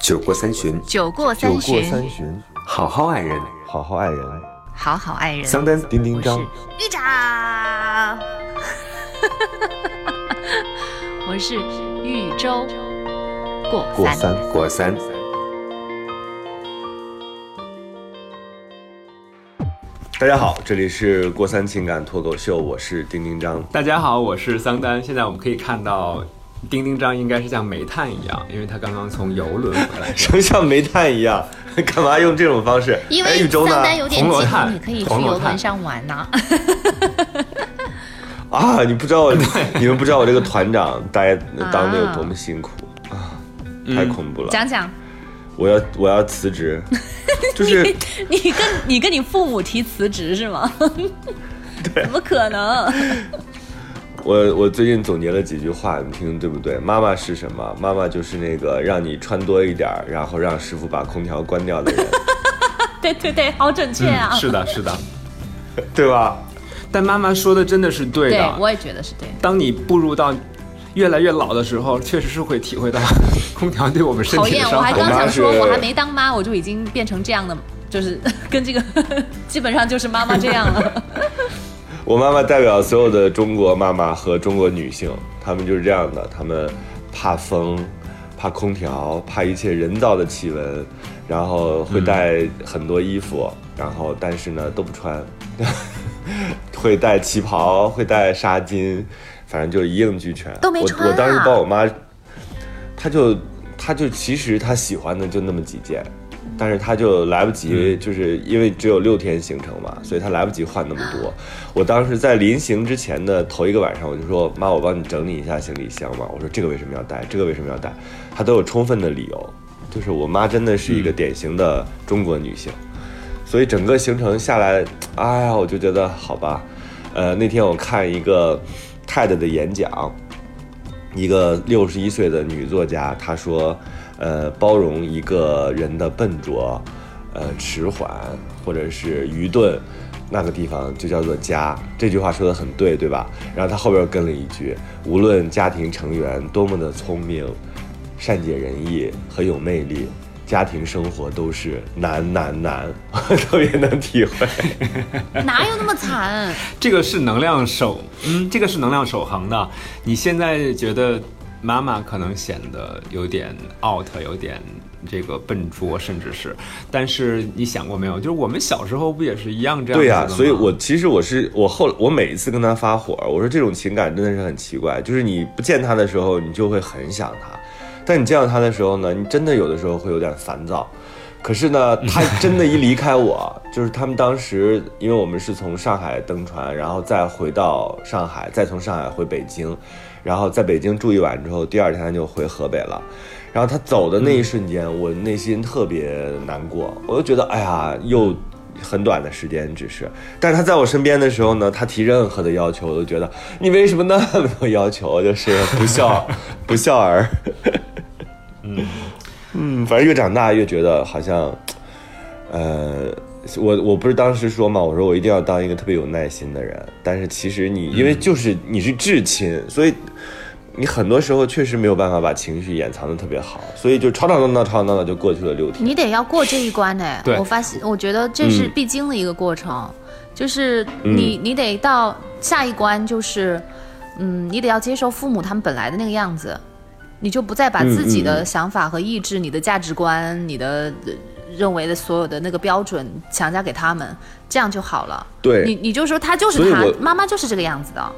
酒过三巡，酒过酒过三巡，好好爱人。好好爱人。好好爱人。桑丹，丁丁张，玉长，我是豫州过三。过三。过三。大家好，这里是过三情感脱口秀，我是丁丁张。大家好，我是桑丹。现在我们可以看到，丁丁张应该是像煤炭一样，因为他刚刚从游轮回来。什么像煤炭一样？干嘛用这种方式？因为哎宇宙呢桑？丹有点寂寞，铜锣炭你可以去游轮上玩呐、啊，你不知道我，你们不知道我这个团长待当的有多么辛苦啊，太恐怖了。讲讲，我要我要辞职，就是你跟你跟你父母提辞职是吗？对，怎么可能？我我最近总结了几句话，你听听对不对？妈妈是什么？妈妈就是那个让你穿多一点儿，然后让师傅把空调关掉的人，对对对，好准确啊！是的，是的。对吧？但妈妈说的真的是对对的。我也觉得是对的。当你步入到越来越老的时候，确实是会体会到 空调对我们身讨厌，体的伤害我还。刚想说，我我还没当妈，我就已经变成这样的，就是跟这个基本上就是妈妈这样了。我妈妈代表所有的中国妈妈和中国女性，她们就是这样的，她们怕风，怕空调，怕一切人造的气温，然后会带很多衣服，然后但是呢都不穿，会带旗袍，会带纱巾，反正就一应俱全。都没穿我我当时帮我妈，她就她就其实她喜欢的就那么几件。但是她就来不及，就是因为只有六天行程嘛，所以她来不及换那么多。我当时在临行之前的头一个晚上，我就说：“妈，我帮你整理一下行李箱嘛。”我说：“这个为什么要带？这个为什么要带？”她都有充分的理由。就是我妈真的是一个典型的中国女性，所以整个行程下来，哎呀，我就觉得好吧。呃，那天我看一个 TED 的演讲，一个六十一岁的女作家，她说，呃，包容一个人的笨拙，呃，迟缓或者是愚钝，那个地方就叫做家。这句话说的很对，对吧？然后他后边又跟了一句，无论家庭成员多么的聪明、善解人意和有魅力。家庭生活都是难难难，我 特别能体会。哪有那么惨？这个是能量守，嗯，这个是能量守恒的。你现在觉得妈妈可能显得有点 out，有点这个笨拙，甚至是，但是你想过没有？就是我们小时候不也是一样这样子对呀？所以我其实我是我后我每一次跟他发火，我说这种情感真的是很奇怪，就是你不见他的时候，你就会很想他，但你见到他的时候呢，你真的有的时候会有点烦躁。可是呢，他真的一离开我，就是他们当时，因为我们是从上海登船，然后再回到上海，再从上海回北京，然后在北京住一晚之后，第二天他就回河北了。然后他走的那一瞬间，我内心特别难过，我就觉得，哎呀，又很短的时间，只是，但是他在我身边的时候呢，他提任何的要求，我都觉得你为什么那么多要求，就是不孝 不孝儿。嗯。嗯，反正越长大越觉得好像，呃，我我不是当时说嘛，我说我一定要当一个特别有耐心的人，但是其实你因为就是你是至亲，所以。你很多时候确实没有办法把情绪掩藏的特别好，所以就吵吵闹闹、吵吵闹闹就过去了六天。你得要过这一关呢。对我发现，我觉得这是嗯必经的一个过程，就是你、你得到下一关，就是嗯，你得要接受父母他们本来的那个样子，你就不再把自己的想法和意志、你的价值观、你的呃认为的所有的那个标准强加给他们，这样就好了。对，你你就说他就是他妈妈就是这个样子的。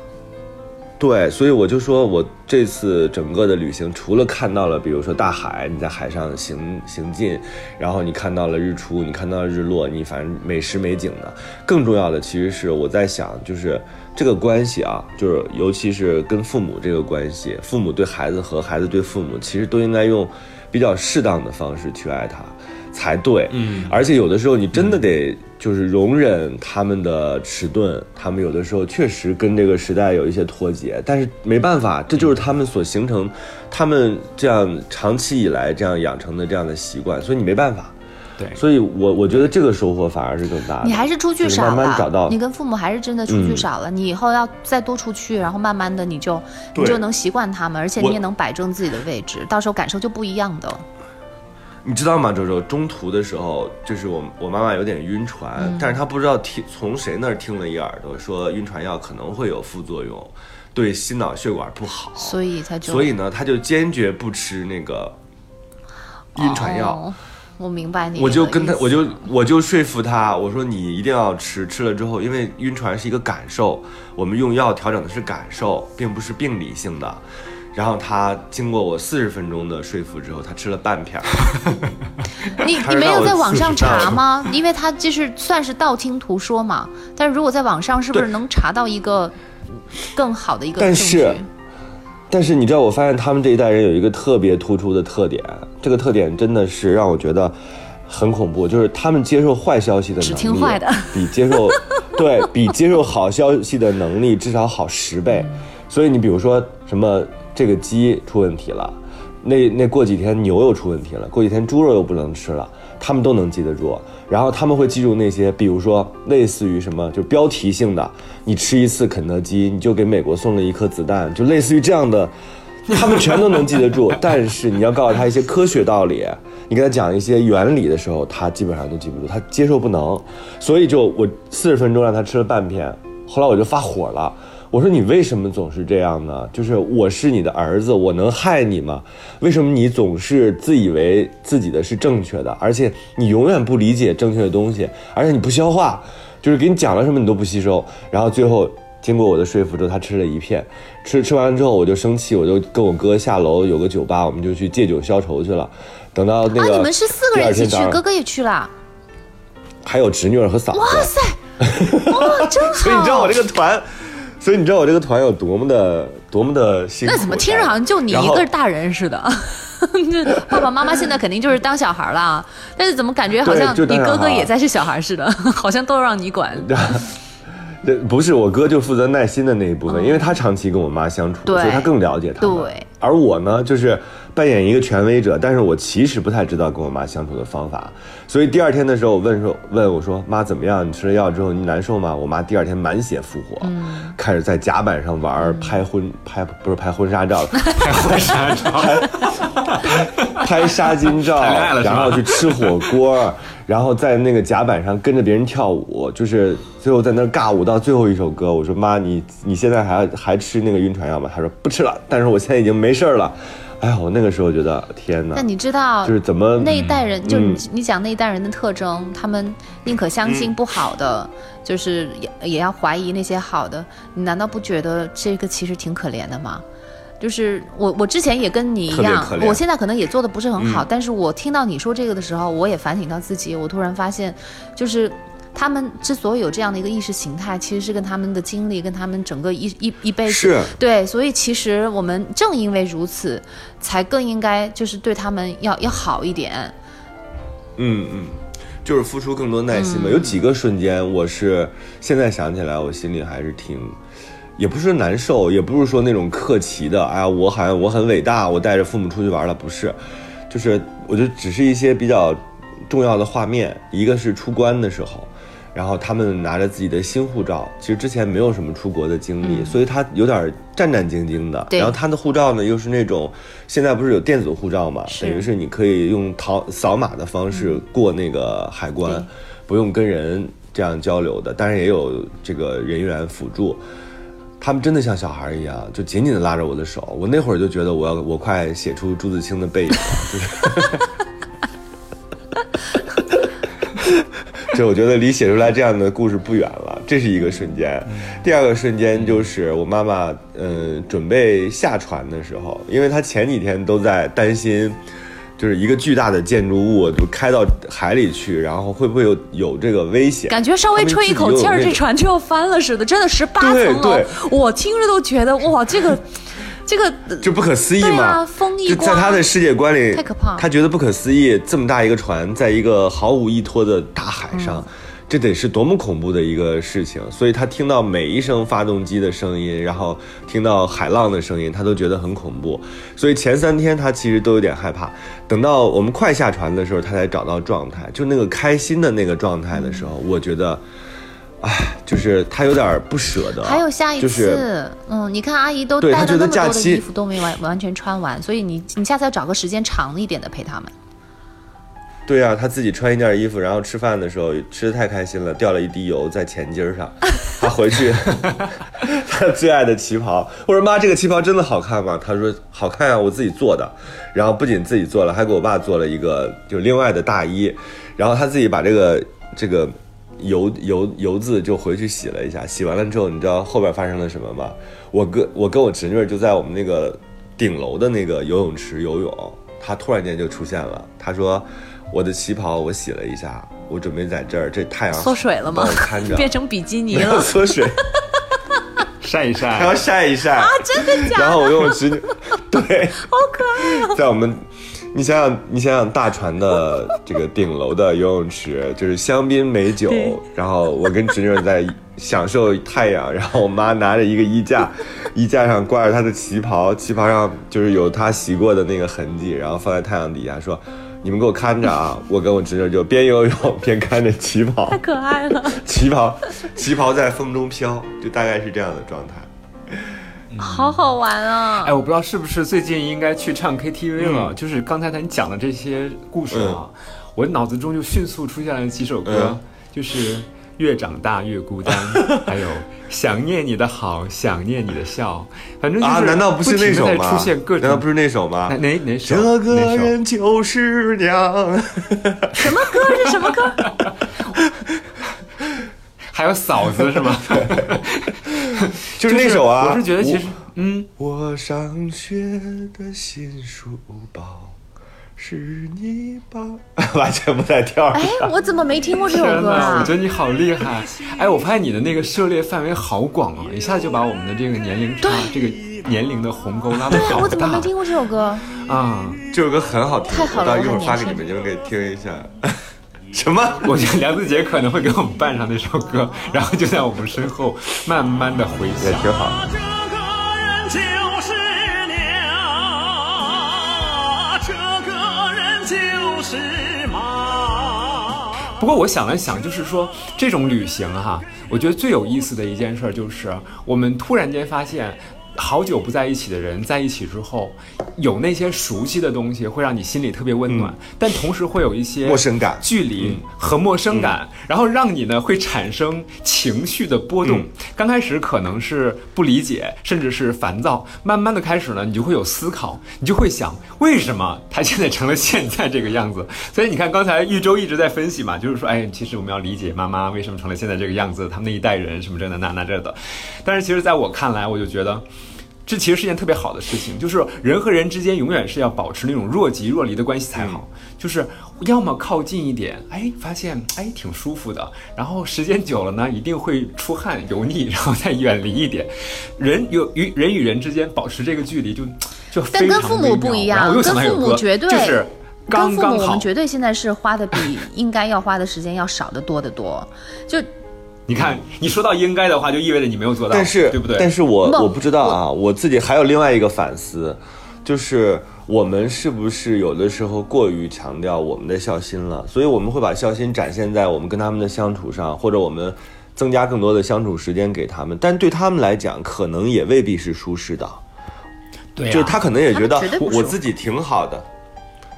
对，所以我就说，我这次整个的旅行，除了看到了，比如说大海，你在海上行行进，然后你看到了日出，你看到了日落，你反正美食美景的，更重要的其实是我在想，就是这个关系啊，就是尤其是跟父母这个关系，父母对孩子和孩子对父母，其实都应该用比较适当的方式去爱他。才对，嗯而且有的时候你真的得就是容忍他们的迟钝，他们有的时候确实跟这个时代有一些脱节，但是没办法，这就是他们所形成，他们这样长期以来这样养成的这样的习惯，所以你没办法。对所以我我觉得这个收获反而是更大的。你还是出去少了，慢慢找到你跟父母还是真的出去嗯少了。你以后要再多出去，然后慢慢的你就你就能习惯他们，而且你也能摆正自己的位置，到时候感受就不一样的。你知道吗，周周？中途的时候，就是我我妈妈有点晕船，嗯但是她不知道听从谁那儿听了一耳朵，说晕船药可能会有副作用，对心脑血管不好，所以才就所以呢，她就坚决不吃那个晕船药。哦我明白你我就跟他，我就我就说服他，我说你一定要吃，吃了之后，因为晕船是一个感受，我们用药调整的是感受，并不是病理性的。然后他经过我四十分钟的说服之后，他吃了半片儿。你他你没有在网上查吗？因为他就是算是道听途说嘛，但是如果在网上是不是能查到一个更好的一个但？是但是你知道，我发现他们这一代人有一个特别突出的特点，这个特点真的是让我觉得很恐怖，就是他们接受坏消息的能力只听坏的比接受 对比接受好消息的能力至少好十倍。所以你比如说什么这个鸡出问题了，那那过几天牛又出问题了，过几天猪肉又不能吃了，他们都能记得住。然后他们会记住那些，比如说类似于什么，就标题性的，你吃一次肯德基，你就给美国送了一颗子弹，就类似于这样的，他们全都能记得住。但是你要告诉他一些科学道理，你跟他讲一些原理的时候，他基本上都记不住，他接受不能。所以就我四十分钟让他吃了半片，后来我就发火了。我说你为什么总是这样呢？就是我是你的儿子，我能害你吗？为什么你总是自以为自己的是正确的，而且你永远不理解正确的东西，而且你不消化，就是给你讲了什么你都不吸收，然后最后经过我的说服之后，他吃了一片，吃吃完之后我就生气，我就跟我哥下楼有个酒吧，我们就去借酒消愁去了。等到那啊，个你们是四个人一起去，哥哥也去了，还有侄女儿和嫂子。哇塞，哇，真好！所以你知道我这个团，所以你知道我这个团有多么的多么的辛苦。那怎么听着好像就你一个大人似的？这爸爸妈妈现在肯定就是当小孩了，但是怎么感觉好像你哥哥也在是小孩似的，好像都让你管。这不是我哥就负责耐心的那一部分，因为他长期跟我妈相处，所以他更了解他们。对，而我呢，就是扮演一个权威者，但是我其实不太知道跟我妈相处的方法。所以第二天的时候，我问说问我说妈怎么样？你吃了药之后你难受吗？我妈第二天满血复活，开始在甲板上玩拍婚拍不是拍婚纱照，拍婚纱照，拍拍纱巾照，然后去吃火锅，然后在那个甲板上跟着别人跳舞，就是最后在那尬舞到最后一首歌。我说妈，你你现在还还吃那个晕船药吗？她说不吃了，但是我现在已经没事儿了。哎呀，我那个时候觉得天哪那，你知道就是怎么那一代人，就你讲那一代人的特征，他们宁可相信不好的，就是也也要怀疑那些好的。你难道不觉得这个其实挺可怜的吗？就是我我之前也跟你一样我现在可能也做的不是很好，嗯但是我听到你说这个的时候，我也反省到自己，我突然发现，就是。他们之所以有这样的一个意识形态，其实是跟他们的经历、跟他们整个一一一辈子对，所以其实我们正因为如此，才更应该就是对他们要要好一点。嗯嗯，就是付出更多耐心吧。嗯有几个瞬间，我是现在想起来，我心里还是挺，也不是难受，也不是说那种客气的，哎呀，我好像我很伟大，我带着父母出去玩了，不是，就是我觉得只是一些比较重要的画面，一个是出关的时候。然后他们拿着自己的新护照，其实之前没有什么出国的经历，所以他有点战战兢兢的。然后他的护照呢，又是那种现在不是有电子护照嘛，等于是你可以用淘扫码的方式过那个海关，对不用跟人这样交流的，当然也有这个人员辅助。他们真的像小孩一样，就紧紧的拉着我的手。我那会儿就觉得我要我快写出朱自清的背影了，就是。这我觉得离写出来这样的故事不远了，这是一个瞬间。第二个瞬间就是我妈妈，嗯、准备下船的时候，因为她前几天都在担心，就是一个巨大的建筑物就开到海里去，然后会不会有有这个危险？感觉稍微吹一口气儿，这船就要翻了似的，真的十八层楼，我听着都觉得哇，这个这个就不可思议嘛。啊，风一就在他的世界观里，太可怕了他觉得不可思议，这么大一个船，在一个毫无依托的大海上，嗯这得是多么恐怖的一个事情。所以他听到每一声发动机的声音，然后听到海浪的声音，他都觉得很恐怖。所以前三天他其实都有点害怕。等到我们快下船的时候，他才找到状态，就那个开心的那个状态的时候，我觉得，哎，就是他有点不舍得。还有下一次，就是嗯，你看阿姨都带了那么多的衣服都没完完全穿完，所以你你下次要找个时间长一点的陪他们。对呀、他自己穿一件衣服，然后吃饭的时候吃的太开心了，掉了一滴油在前襟儿上。他回去，他最爱的旗袍，我说妈，这个旗袍真的好看吗？他说好看啊，我自己做的。然后不仅自己做了，还给我爸做了一个就另外的大衣。然后他自己把这个这个油油油渍就回去洗了一下，洗完了之后，你知道后边发生了什么吗？我跟我跟我侄女就在我们那个顶楼的那个游泳池游泳，她突然间就出现了，她说。我的旗袍我洗了一下，我准备在这儿，这太阳缩水了吗看着，变成比基尼了？缩水，晒一晒，还要晒一晒啊，真的假的？然后我跟我侄女，对，好可爱哦！在我们，你想想，你想想大船的这个顶楼的游泳池，就是香槟美酒，然后我跟侄女在享受太阳，然后我妈拿着一个衣架，衣架上挂着她的旗袍，旗袍上就是有她洗过的那个痕迹，然后放在太阳底下说。你们给我看着啊！我跟我侄女就边游泳边看着旗袍太，可爱了，旗袍，旗袍在风中飘，就大概是这样的状态。好好玩啊！哎，我不知道是不是最近应该去唱 KTV 了。嗯就是刚才他你讲的这些故事啊，我脑子中就迅速出现了几首歌，嗯就是越长大越孤单，还有想念你的好，想念你的笑，反正就是啊，难道不是那首吗？难道不是那首吗哪？哪哪首？这个哪首人就是娘。什么歌？这什么歌？还有嫂子是吗？就是那首啊。我是觉得其实，嗯，我我上学的新书包是你吧，完全不在调儿哎，我怎么没听过这首歌啊，我啊觉？得你好厉害！哎，我发现你的那个涉猎范围好广啊，一下就把我们的这个年龄差，这个年龄的鸿沟拉得好大我怎么没听过这首歌？啊！这首歌很好听，太好了我到一会儿发给你们，你们可以听一下。什么？我觉得梁子杰可能会给我们伴上那首歌，然后就在我们身后慢慢的回也响。挺好。这个人就是娘，这个人就是妈。不过我想了想，就是说这种旅行哈、我觉得最有意思的一件事儿就是，我们突然间发现。好久不在一起的人在一起之后，有那些熟悉的东西会让你心里特别温暖，但同时会有一些陌生感距离和陌生感，然后让你呢会产生情绪的波动。刚开始可能是不理解，甚至是烦躁，慢慢的开始呢，你就会有思考，你就会想为什么他现在成了现在这个样子。所以你看，刚才玉州一直在分析嘛，就是说，哎，其实我们要理解妈妈为什么成了现在这个样子，他们那一代人什么这的那那这的。但是其实在我看来，我就觉得。这其实是件特别好的事情，就是人和人之间永远是要保持那种若即若离的关系才好。就是要么靠近一点，哎，发现哎挺舒服的，然后时间久了呢，一定会出汗油腻，然后再远离一点。人有与人与人之间保持这个距离就，就非常但跟父母不一样，跟父母绝对就是跟父母我们绝对现在是花的比 应该要花的时间要少得多得多。就你看，你说到应该的话，就意味着你没有做到，但是，对不对？但是我我不知道啊，我自己还有另外一个反思，就是我们是不是有的时候过于强调我们的孝心了？所以我们会把孝心展现在我们跟他们的相处上，或者我们增加更多的相处时间给他们，但对他们来讲，可能也未必是舒适的。对啊、就是他可能也觉得我自己挺好的，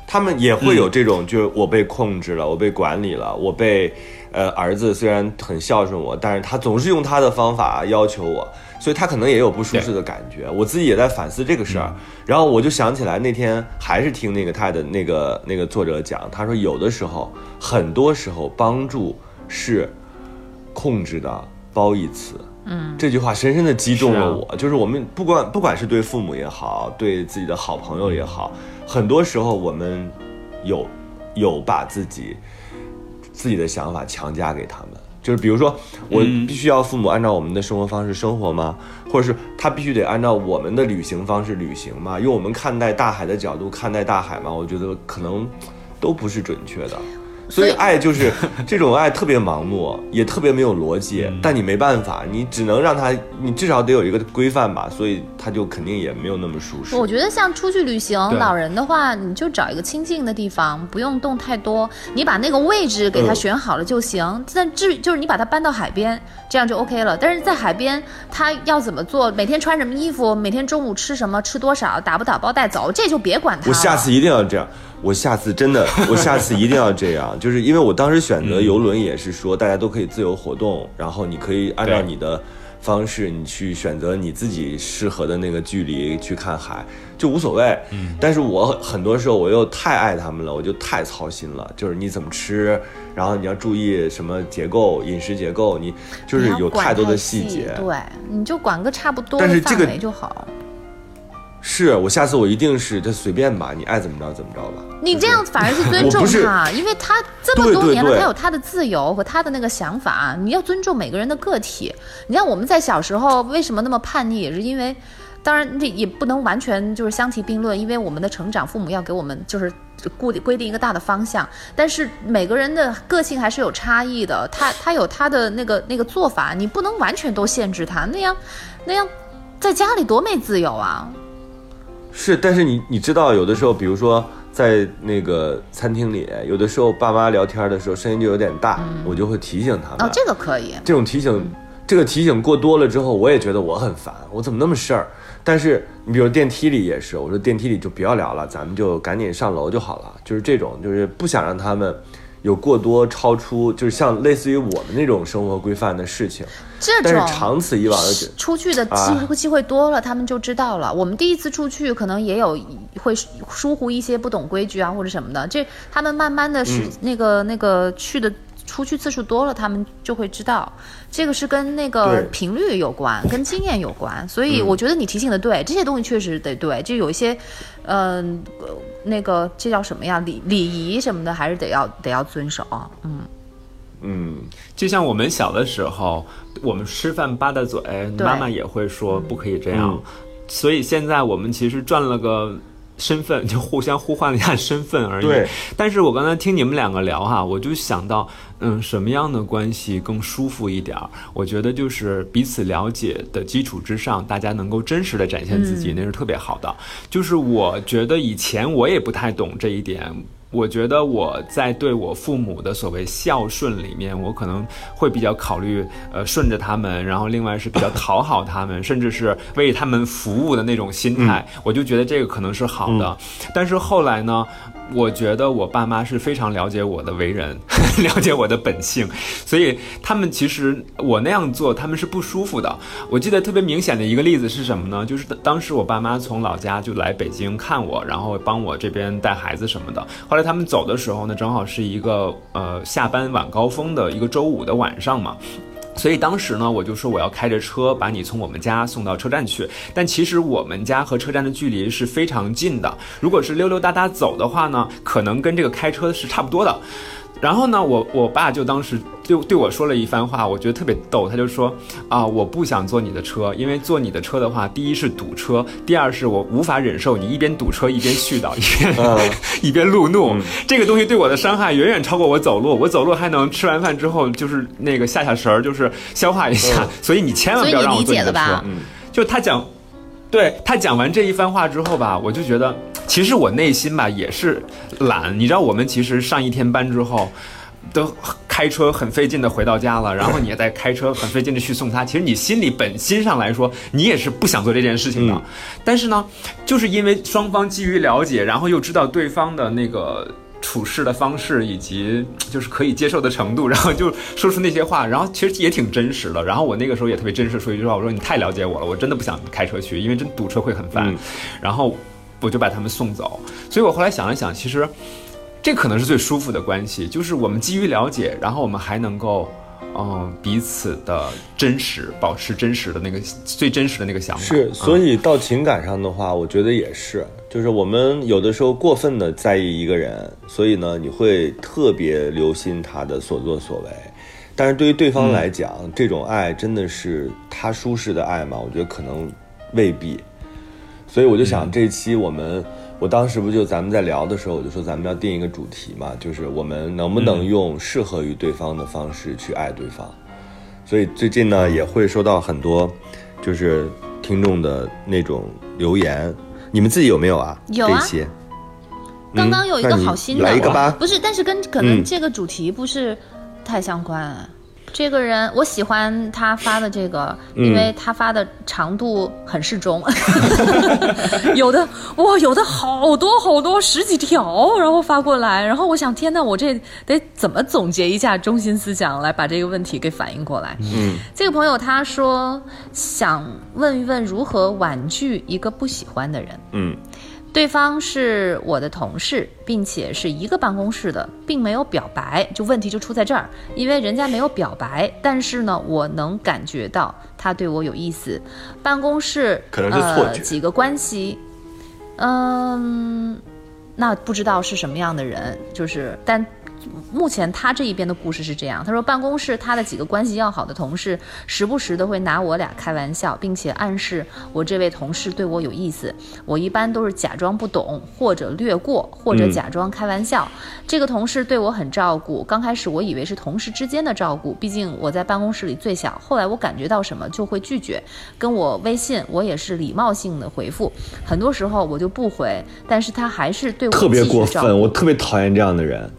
他们也会有这种，就是我被控制了，我被管理了，我被呃儿子虽然很孝顺我，但是他总是用他的方法要求我，所以他可能也有不舒适的感觉。我自己也在反思这个事儿，然后我就想起来那天还是听那个他的那个那个作者讲，他说有的时候，很多时候帮助是控制的褒义词。嗯，这句话深深的击中是啊了我。就是我们不管不管是对父母也好，对自己的好朋友也好，很多时候我们有有把自己自己的想法强加给他们。就是比如说，我嗯必须要父母按照我们的生活方式生活吗？或者是他必须得按照我们的旅行方式旅行吗？用我们看待大海的角度看待大海吗？我觉得可能都不是准确的。所以爱就是 这种爱特别盲目，也特别没有逻辑，但你没办法，你只能让他，你至少得有一个规范吧，所以他就肯定也没有那么舒适。我觉得像出去旅行，老人的话，你就找一个清静的地方，不用动太多，你把那个位置给他嗯选好了就行。但至于就是你把他搬到海边，这样就 OK 了。但是在海边，他要怎么做，每天穿什么衣服，每天中午吃什么，吃多少，打不打包带走，这就别管他了。我下次一定要这样。我下次真的，我下次一定要这样，就是因为我当时选择游轮也是说大家都可以自由活动，然后你可以按照你的方式，你去选择你自己适合的那个距离去看海，就无所谓。嗯，但是我很多时候我又太爱他们了，我就太操心了，就是你怎么吃，然后你要注意什么结构、饮食结构，你就是有太多的细细节。对，你就管个差不多的但是这个范围就好。是我下次我一定是就随便吧，你爱怎么着怎么着吧。你这样反而是尊重他，因为他这么多年了，对他有他的自由和他的那个想法，你要尊重每个人的个体。你看我们在小时候为什么那么叛逆，也是因为，当然这也不能完全就是相提并论，因为我们的成长，父母要给我们就是固定规定一个大的方向，但是每个人的个性还是有差异的，他他有他的那个那个做法，你不能完全都限制他，那样那样在家里多没自由啊！是，但是你你知道，有的时候，比如说在那个餐厅里，有的时候爸妈聊天的时候声音就有点大，我就会提醒他们。哦，这个可以，这种提醒，这个提醒过多了之后，我也觉得我很烦，我怎么那么事儿？但是你比如电梯里也是，我说电梯里就不要聊了，咱们就赶紧上楼就好了。就是这种，就是不想让他们有过多超出，就是像类似于我们那种生活规范的事情。这种但是长此以往的，出去的机啊会机会多了，他们就知道了。我们第一次出去，可能也有会疏忽一些不懂规矩啊或者什么的。这他们慢慢的是、嗯那个那个去的出去次数多了，他们就会知道。这个是跟那个频率有关，跟经验有关。所以我觉得你提醒的对，这些东西确实得对。就有一些，嗯、呃那个这叫什么呀？礼礼仪什么的，还是得要得要遵守。嗯，嗯，就像我们小的时候，我们吃饭吧嗒嘴，妈妈也会说不可以这样。嗯所以现在我们其实赚了个身份，就互相互换了一下身份而已。对。但是我刚才听你们两个聊哈，我就想到，嗯，什么样的关系更舒服一点儿？我觉得就是彼此了解的基础之上，大家能够真实的展现自己，那是特别好的。就是我觉得以前我也不太懂这一点。我觉得我在对我父母的所谓孝顺里面，我可能会比较考虑，呃，顺着他们，然后另外是比较讨好他们，甚至是为他们服务的那种心态，我就觉得这个可能是好的。但是后来呢，我觉得我爸妈是非常了解我的为人，了解我的本性，所以他们其实我那样做，他们是不舒服的。我记得特别明显的一个例子是什么呢？就是当时我爸妈从老家就来北京看我，然后帮我这边带孩子什么的。后来他们走的时候呢，正好是一个呃下班晚高峰的一个周五的晚上嘛。所以当时呢，我就说我要开着车把你从我们家送到车站去。但其实我们家和车站的距离是非常近的，如果是溜溜达达走的话呢，可能跟这个开车是差不多的。然后呢，我我爸就当时就对我说了一番话，我觉得特别逗。他就说啊，我不想坐你的车，因为坐你的车的话，第一是堵车，第二是我无法忍受你一边堵车一边絮叨，一边、一边路怒。这个东西对我的伤害远远超过我走路。我走路还能吃完饭之后就是那个下下神儿，就是消化一下。所以你千万不要让我坐你的车。嗯就他讲，对他讲完这一番话之后吧，我就觉得，其实我内心吧也是懒。你知道，我们其实上一天班之后。都开车很费劲的回到家了，然后你也在开车很费劲的去送他。其实你心里本心上来说，你也是不想做这件事情的。嗯但是呢，就是因为双方基于了解，然后又知道对方的那个处事的方式以及就是可以接受的程度，然后就说出那些话，然后其实也挺真实的。然后我那个时候也特别真实地说一句话，我说你太了解我了，我真的不想开车去，因为真堵车会很烦。嗯然后我就把他们送走。所以我后来想了想，其实这可能是最舒服的关系，就是我们基于了解，然后我们还能够。嗯，彼此的真实，保持真实的那个最真实的那个想法。是，所以、以到情感上的话，我觉得也是，就是我们有的时候过分的在意一个人，所以呢，你会特别留心他的所作所为。但是对于对方来讲，这种爱真的是他舒适的爱吗？我觉得可能未必。所以我就想，这一期我们，我当时不就咱们在聊的时候，我就说咱们要定一个主题嘛，就是我们能不能用适合于对方的方式去爱对方。所以最近呢，也会收到很多就是听众的那种留言，你们自己有没有啊？有啊。这些？刚刚有一个好心的，来一个吧。不是，但是跟可能嗯。这个主题不是太相关啊。这个人我喜欢他发的这个，因为他发的长度很适中，有的哇，有的好多好多十几条，然后发过来，然后我想，天呐，我这得怎么总结一下中心思想，来把这个问题给反映过来？嗯，这个朋友他说想问一问如何婉拒一个不喜欢的人。嗯对方是我的同事，并且是一个办公室的，并没有表白，就问题就出在这儿，因为人家没有表白，但是呢，我能感觉到他对我有意思。办公室可能是错觉呃、几个关系，嗯，那不知道是什么样的人，就是但。目前他这一边的故事是这样，他说办公室他的几个关系要好的同事，时不时的会拿我俩开玩笑，并且暗示我这位同事对我有意思。我一般都是假装不懂，或者略过，或者嗯假装开玩笑。这个同事对我很照顾，刚开始我以为是同事之间的照顾，毕竟我在办公室里最小。后来我感觉到什么就会拒绝，跟我微信我也是礼貌性的回复，很多时候我就不回，但是他还是对我特别过分，我特别讨厌这样的人，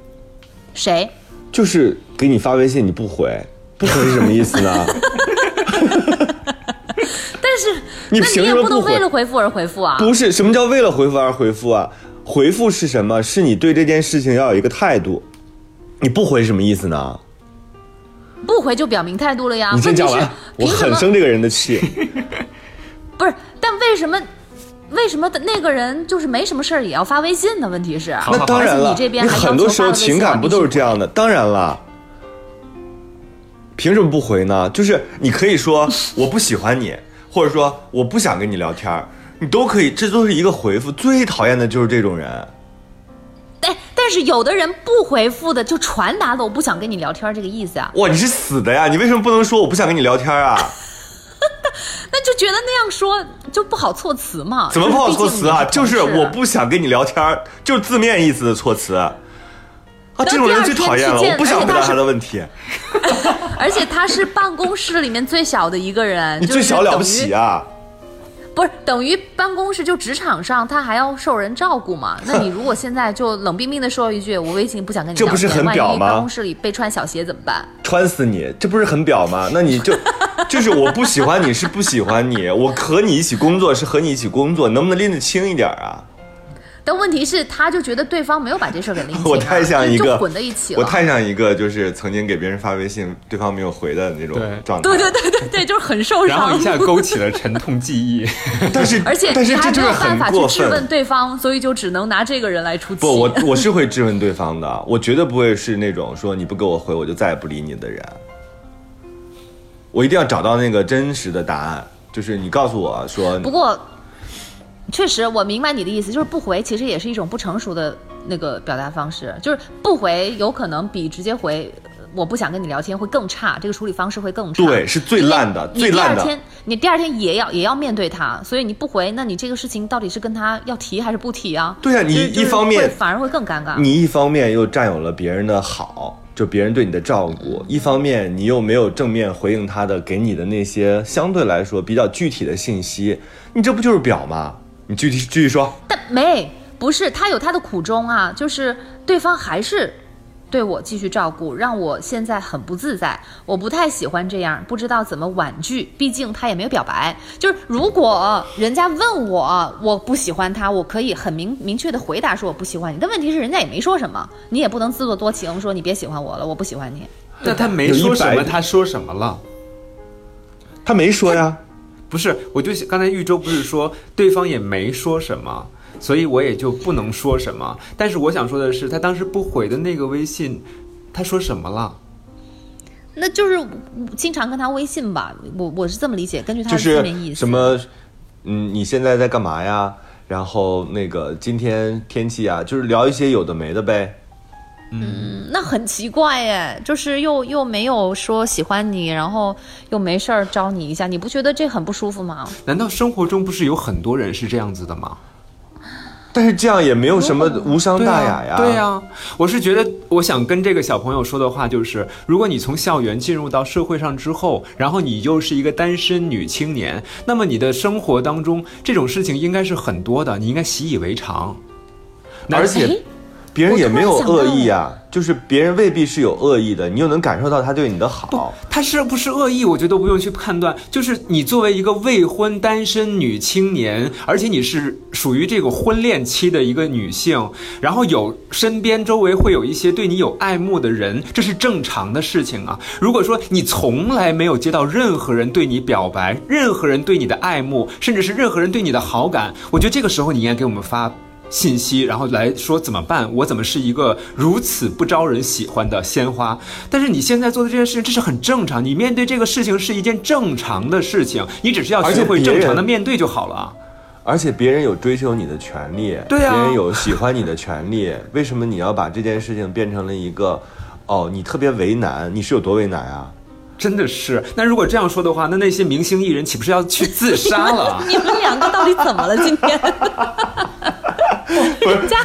谁？就是给你发微信你不回，不回是什么意思呢？但是你凭那你也不能什么为了回复而回复啊？不是，什么叫为了回复而回复啊？回复是什么？是你对这件事情要有一个态度。你不回什么意思呢？不回就表明态度了呀。你先讲完，我？很生这个人的气。不是，但为什么？为什么那个人就是没什么事儿也要发微信呢？问题是，那当然了，你这边还很多时候情感不都是这样的？当然了，凭什么不回呢？就是你可以说我不喜欢你，或者说我不想跟你聊天儿，你都可以，这都是一个回复。最讨厌的就是这种人。但但是有的人不回复的，就传达了我不想跟你聊天这个意思啊，哇，你是死的呀！你为什么不能说我不想跟你聊天啊？那就觉得那样说就不好措辞嘛。怎么不好措辞啊？就就是我不想跟你聊天，就是字面意思的措辞。啊，这种人最讨厌了，我不想回答他的问题。而且他是办公室里面最小的一个人，你最小了不起啊！啊！不是等于办公室就职场上他还要受人照顾嘛？那你如果现在就冷冰冰的说一句我微信不想跟你聊天，这不是很表吗办公室里被穿小鞋怎么办？穿死你，这不是很表吗？那你就 就是我不喜欢你是不喜欢你，我和你一起工作是和你一起工作，能不能拎得清一点啊？但问题是，他就觉得对方没有把这事儿给拎清啊、我太像一个就就混在一起了。我太像一个就是曾经给别人发微信，对方没有回的那种状态。对对对对对，就是很受伤。然后一下 勾起了沉痛记忆。但是而且但是你还没这就是很有办法去质问。对方，所以就只能拿这个人来出气。不，我我是会质问对方的，我绝对不会是那种说你不给我回我就再也不理你的人。我一定要找到那个真实的答案，就是你告诉我说不过，确实我明白你的意思，就是不回其实也是一种不成熟的那个表达方式，就是不回有可能比直接回。呃我不想跟你聊天会更差，这个处理方式会更差。对是最烂的最烂的你第二天，你第二天也要也要面对他，所以你不回，那你这个事情到底是跟他要提还是不提啊？对啊你一方面反而会更尴尬。你一方面又占有了别人的好，就别人对你的照顾；一方面你又没有正面回应他的给你的那些相对来说比较具体的信息，你这不就是表吗？你具体继续说。但没不是他有他的苦衷啊，就是对方还是对我继续照顾，让我现在很不自在。我不太喜欢这样，不知道怎么婉拒，毕竟他也没有表白。就是如果人家问我我不喜欢他，我可以很明明确的回答说我不喜欢你。但问题是人家也没说什么，你也不能自作多情说你别喜欢我了，我不喜欢你。那他没说什么，他说什么了？他没说呀，不是，我就刚才玉州不是说对方也没说什么，所以我也就不能说什么。但是我想说的是，他当时不回的那个微信，他说什么了？那就是经常跟他微信吧，我我是这么理解，根据他的字就是面意思。什么，嗯，你现在在干嘛呀？然后那个今天天气啊，就是聊一些有的没的呗。嗯那很奇怪耶，就是又又没有说喜欢你，然后又没事儿招你一下，你不觉得这很不舒服吗？难道生活中不是有很多人是这样子的吗？但是这样也没有什么无伤大雅呀。对呀、我是觉得，我想跟这个小朋友说的话就是，如果你从校园进入到社会上之后，然后你又是一个单身女青年，那么你的生活当中这种事情应该是很多的，你应该习以为常。而且哎别人也没有恶意啊，就是别人未必是有恶意的，你又能感受到他对你的好。他是不是恶意，我觉得都不用去判断。就是你作为一个未婚单身女青年，而且你是属于这个婚恋期的一个女性，然后有身边周围会有一些对你有爱慕的人，这是正常的事情啊。如果说你从来没有接到任何人对你表白，任何人对你的爱慕，甚至是任何人对你的好感，我觉得这个时候你应该给我们发。信息，然后来说怎么办？我怎么是一个如此不招人喜欢的鲜花？但是你现在做的这件事情，这是很正常。你面对这个事情是一件正常的事情，你只是要学会正常的面对就好了。而且别人有追求你的权利，对啊别人有喜欢你的权利，为什么你要把这件事情变成了一个，哦，你特别为难？你是有多为难啊？真的是。那如果这样说的话，那那些明星艺人岂不是要去自杀了？你们两个到底怎么了？今天，人家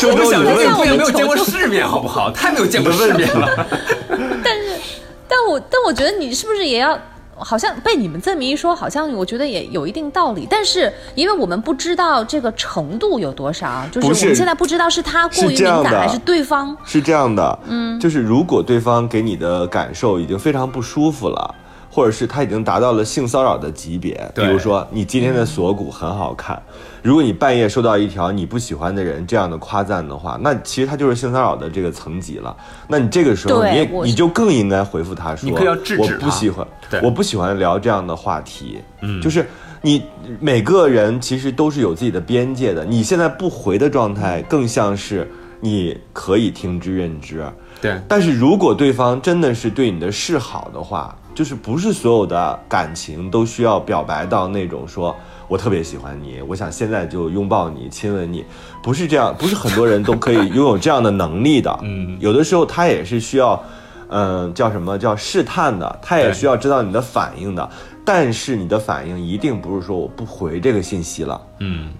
周周，我想说，你的问题我也没有见过世面，好不好？太没有见过世面了。但是，但我但我觉得你是不是也要？好像被你们这么一说，好像我觉得也有一定道理。但是因为我们不知道这个程度有多少，就是我们现在不知道是他过于敏是这样的感还是对方。是这样的，嗯，就是如果对方给你的感受已经非常不舒服了，或者是他已经达到了性骚扰的级别，比如说你今天的锁骨很好看，如果你半夜收到一条你不喜欢的人这样的夸赞的话，那其实他就是性骚扰的这个层级了。那你这个时候你也你就更应该回复他说，你可以要制止我不喜欢，我不喜欢聊这样的话题，嗯，就是。你每个人其实都是有自己的边界的，你现在不回的状态，更像是你可以听之任之。对，但是如果对方真的是对你的示好的话，就是不是所有的感情都需要表白到那种说我特别喜欢你，我想现在就拥抱你、亲吻你，不是这样，不是很多人都可以拥有这样的能力的。嗯有的时候他也是需要，嗯、叫什么叫试探的，他也需要知道你的反应的。但是你的反应一定不是说我不回这个信息了，嗯，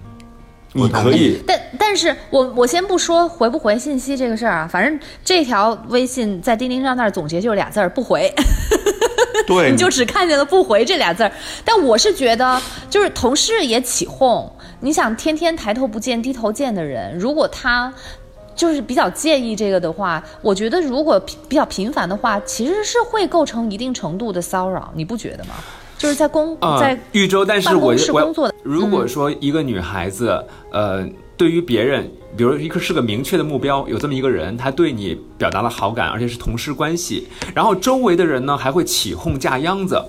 你可以但但是我我先不说回不回信息这个事儿啊，反正这条微信在钉钉上那儿总结就是俩字儿不回。对你就只看见了“不回”这俩字儿。但我是觉得，就是同事也起哄。你想，天天抬头不见低头见的人，如果他就是比较介意这个的话，我觉得如果比比较频繁的话，其实是会构成一定程度的骚扰，你不觉得吗？就是在公、啊、在豫州，但是我办公室我工作的如果说一个女孩子，呃，对于别人，比如一个是个明确的目标，有这么一个人，他对你表达了好感，而且是同事关系，然后周围的人呢还会起哄架秧子，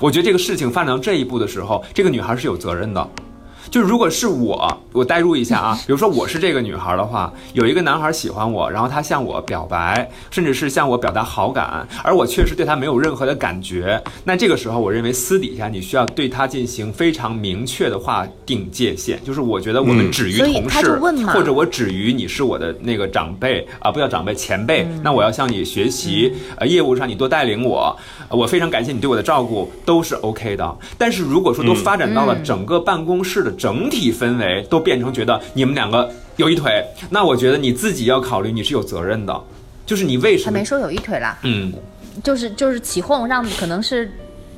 我觉得这个事情发展到这一步的时候，这个女孩是有责任的。就是如果是我，我代入一下啊，比如说我是这个女孩的话，有一个男孩喜欢我，然后他向我表白，甚至是向我表达好感，而我确实对他没有任何的感觉，那这个时候我认为私底下你需要对他进行非常明确的划定界限，就是我觉得我们嗯止于同事，或者我止于你是我的那个长辈啊，不叫长辈前辈，嗯。那我要向你学习，呃，业务上你多带领我，呃我非常感谢你对我的照顾，都是 OK 的。但是如果说都发展到了整个办公室的整体氛围都变成觉得你们两个有一腿，那我觉得你自己要考虑你是有责任的，就是你为什么他没？说有一腿啦，嗯，就是就是起哄，让可能是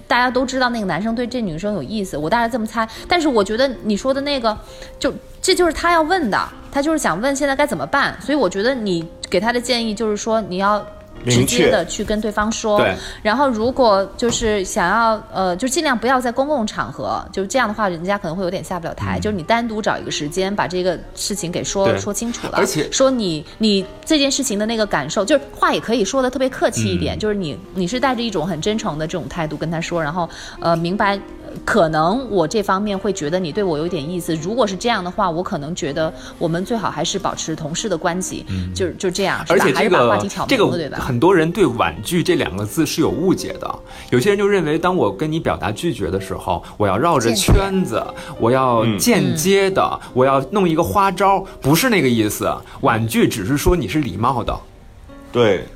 大家都知道那个男生对这女生有意思，我大概这么猜。但是我觉得你说的那个，就这就是他要问的，他就是想问现在该怎么办。所以我觉得你给他的建议就是说你要。直接的去跟对方说对，然后如果就是想要呃，就尽量不要在公共场合，就是这样的话，人家可能会有点下不了台。就是你单独找一个时间，把这个事情给说说清楚了，而且说你你这件事情的那个感受，就是话也可以说的特别客气一点，就是你你是带着一种很真诚的这种态度跟他说，然后呃明白。呃可能我这方面会觉得你对我有点意思，如果是这样的话，我可能觉得我们最好还是保持同事的关系，就就这样，而且这还是把话个题挑对吧？很多人对“婉拒”这两个字是有误解的。有些人就认为，当我跟你表达拒绝的时候，我要绕着圈子，我要间接的，我要弄一个花招，不是那个意思。婉拒只是说你是礼貌的，对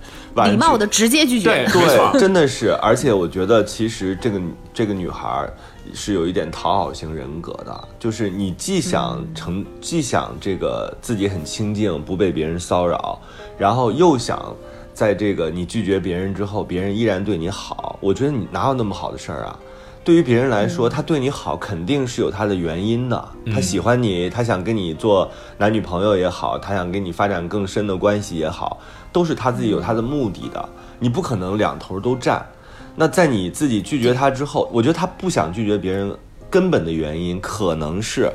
礼貌的直接拒绝。对对，真的是，而且我觉得其实这个女这个女孩儿是有一点讨好型人格的，就是你既想成，既想这个自己很清静，不被别人骚扰，然后又想在这个你拒绝别人之后，别人依然对你好。我觉得你哪有那么好的事儿啊？对于别人来说，他对你好肯定是有他的原因的。他喜欢你，他想跟你做男女朋友也好，他想跟你发展更深的关系也好，都是他自己有他的目的的。你不可能两头都占。那在你自己拒绝他之后，我觉得他不想拒绝别人，根本的原因可能是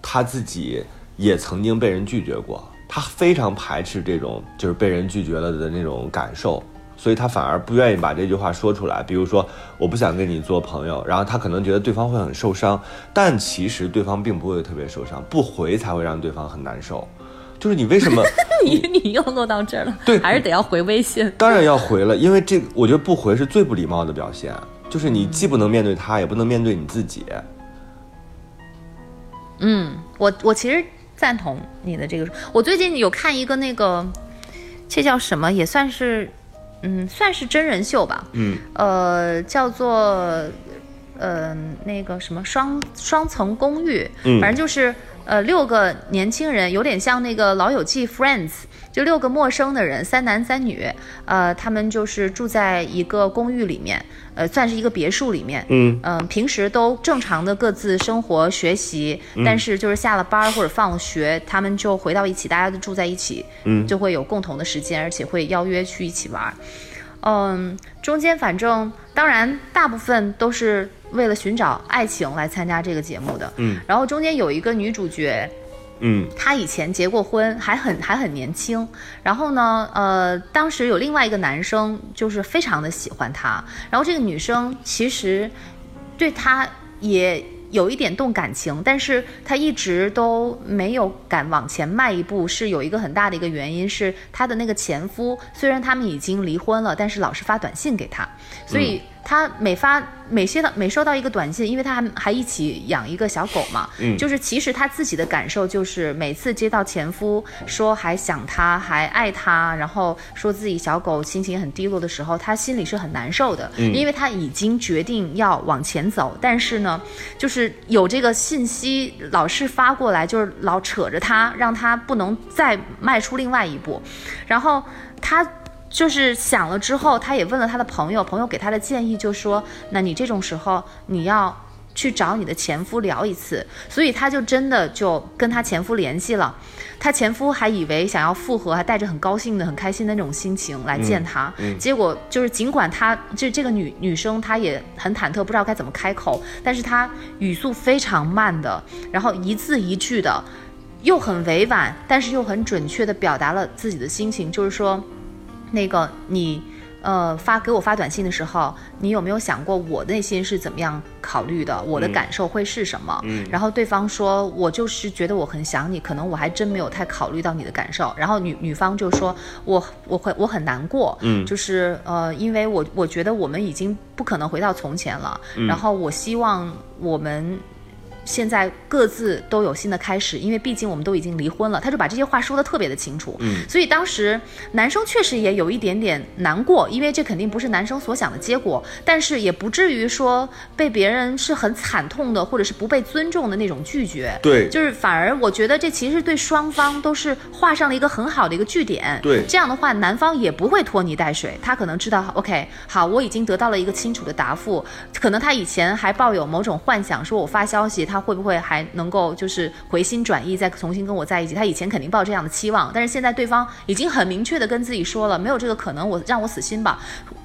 他自己也曾经被人拒绝过，他非常排斥这种就是被人拒绝了的那种感受。所以他反而不愿意把这句话说出来。比如说，我不想跟你做朋友，然后他可能觉得对方会很受伤，但其实对方并不会特别受伤，不回才会让对方很难受。就是你为什么？你你又落到这儿了，对还是得要回微信。当然要回了，因为这我觉得不回是最不礼貌的表现。就是你既不能面对他，也不能面对你自己。嗯，我我其实赞同你的这个。我最近有看一个那个，这叫什么？也算是，嗯，算是真人秀吧。嗯，呃，叫做，呃，那个什么双双层公寓，嗯。反正就是呃六个年轻人，有点像那个《老友记》Friends，就六个陌生的人，三男三女，呃，他们就是住在一个公寓里面，呃，算是一个别墅里面，嗯嗯、平时都正常的各自生活学习，但是就是下了班儿或者放了学，他们就回到一起，大家都住在一起，嗯就会有共同的时间，而且会邀约去一起玩儿。嗯，中间反正当然大部分都是为了寻找爱情来参加这个节目的。嗯，然后中间有一个女主角，嗯。她以前结过婚，还很还很年轻。然后呢，呃，当时有另外一个男生就是非常的喜欢她，然后这个女生其实对她也有一点动感情，但是她一直都没有敢往前迈一步，是有一个很大的一个原因是她的那个前夫，虽然他们已经离婚了，但是老是发短信给她，所以她每发每接到每收到一个短信，因为他还还一起养一个小狗嘛，嗯。就是其实他自己的感受就是每次接到前夫说还想他，还爱他，然后说自己小狗心情很低落的时候，他心里是很难受的，嗯。因为他已经决定要往前走，但是呢，就是有这个信息老是发过来，就是老扯着他，让他不能再迈出另外一步，然后她。就是想了之后，他也问了他的朋友，朋友给他的建议就说：那你这种时候你要去找你的前夫聊一次，所以她就真的就跟她前夫联系了。她前夫还以为想要复合，还带着很高兴的、很开心的那种心情来见她。结果就是，尽管她这这个女女生她也很忐忑，不知道该怎么开口，但是她语速非常慢的，然后一字一句的，又很委婉，但是又很准确的表达了自己的心情，就是说，那个你。呃，发给我发短信的时候，你有没有想过我内心是怎么样考虑的？我的感受会是什么？嗯然后对方说，我就是觉得我很想你，可能我还真没有太考虑到你的感受。然后女女方就说，我我会我很难过，嗯就是呃，因为我我觉得我们已经不可能回到从前了，嗯然后我希望我们。现在各自都有新的开始，因为毕竟我们都已经离婚了。他就把这些话说的特别的清楚，嗯所以当时男生确实也有一点点难过，因为这肯定不是男生所想的结果，但是也不至于说被别人是很惨痛的，或者是不被尊重的那种拒绝。对就是反而我觉得这其实对双方都是画上了一个很好的一个句点。对这样的话男方也不会拖泥带水，他可能知道，OK，好，我已经得到了一个清楚的答复。可能他以前还抱有某种幻想，说我发消息他他会不会还能够就是回心转意，再重新跟我在一起？他以前肯定抱这样的期望，但是现在对方已经很明确的跟自己说了，没有这个可能，我让我死心吧。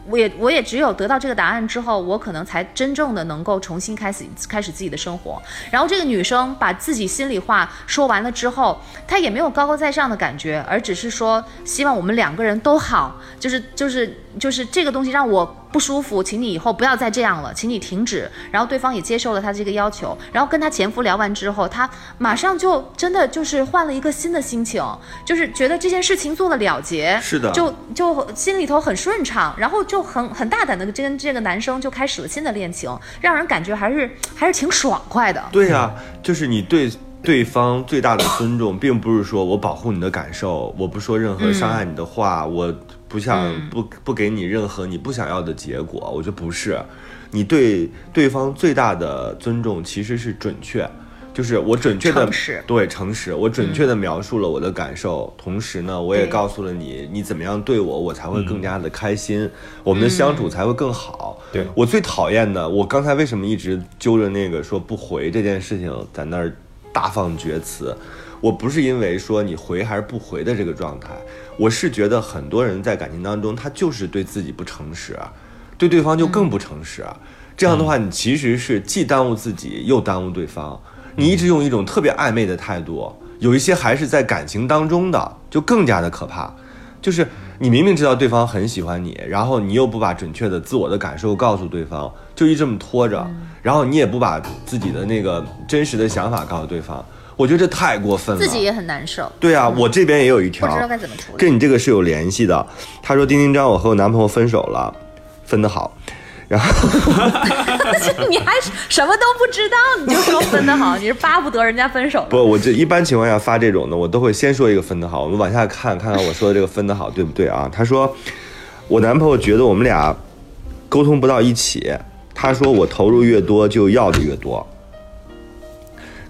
我也我也只有得到这个答案之后，我可能才真正的能够重新开始开始自己的生活。然后这个女生把自己心里话说完了之后，她也没有高高在上的感觉，而只是说希望我们两个人都好，就是就是就是这个东西让我不舒服，请你以后不要再这样了，请你停止。然后对方也接受了他这个要求，然后跟他前夫聊完之后，他马上就真的就是换了一个新的心情，就是觉得这件事情做了了结，是的就就心里头很顺畅，然后就很很大胆的跟这个男生就开始了新的恋情，让人感觉还是还是挺爽快的。对呀、就是你对对方最大的尊重，并不是说我保护你的感受，我不说任何伤害你的话，我不想嗯不不给你任何你不想要的结果。我觉得不是，你对对方最大的尊重其实是准确，就是我准确的诚对诚实，我准确的描述了我的感受，同时呢，我也告诉了你你怎么样对我，我才会更加的开心，我们的相处才会更好。对我最讨厌的，我刚才为什么一直揪着那个说不回这件事情在那儿大放厥词？我不是因为说你回还是不回的这个状态，我是觉得很多人在感情当中，他就是对自己不诚实，对对方就更不诚实。这样的话，你其实是既耽误自己，又耽误对方。你一直用一种特别暧昧的态度，有一些还是在感情当中的，就更加的可怕。就是你明明知道对方很喜欢你，然后你又不把准确的自我的感受告诉对方，就一这么拖着，然后你也不把自己的那个真实的想法告诉对方，我觉得这太过分了。自己也很难受，对啊，我这边也有一条，不知道该怎么处理。跟你这个是有联系的。他说：“丁丁张，我和我男朋友分手了，分得好。”然后 你还什么都不知道，你就说分得好，你是巴不得人家分手。不，我这一般情况下发这种的，我都会先说一个分得好，我们往下看看看我说的这个分得好对不对啊？他说，我男朋友觉得我们俩沟通不到一起，他说我投入越多就要的越多，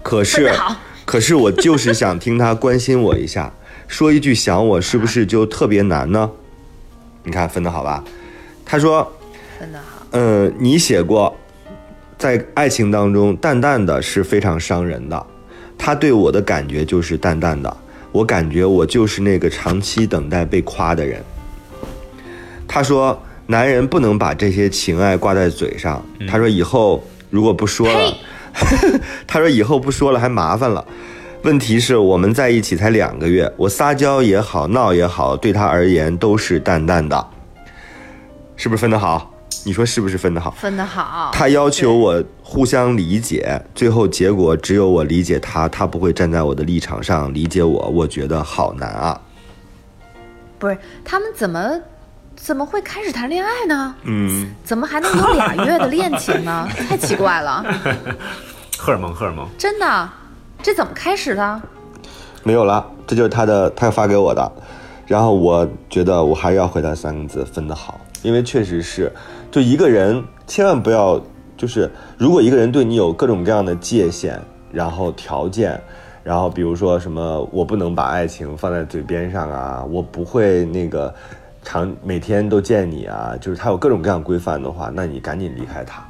可分是得好可是我就是想听他关心我一下，说一句想我是不是就特别难呢？你看分的好吧？他说。分的好，呃，你写过，在爱情当中，淡淡的是非常伤人的。他对我的感觉就是淡淡的，我感觉我就是那个长期等待被夸的人。他说，男人不能把这些情爱挂在嘴上。他说以后如果不说了，他说以后不说了还麻烦了。问题是我们在一起才两个月，我撒娇也好，闹也好，对他而言都是淡淡的，是不是分得好？你说是不是分得好？分得好。他要求我互相理解，最后结果只有我理解他，他不会站在我的立场上理解我，我觉得好难啊。不是他们怎么怎么会开始谈恋爱呢？嗯，怎么还能有俩月的恋情呢？太奇怪了，荷尔蒙，荷尔蒙。真的，这怎么开始的？没有了，这就是他的，他发给我的。然后我觉得我还是要回答三个字：分得好，因为确实是，就一个人千万不要，就是如果一个人对你有各种各样的界限，然后条件。然后比如说什么，我不能把爱情放在嘴边上啊，我不会那个常每天都见你啊，就是他有各种各样规范的话，那你赶紧离开他。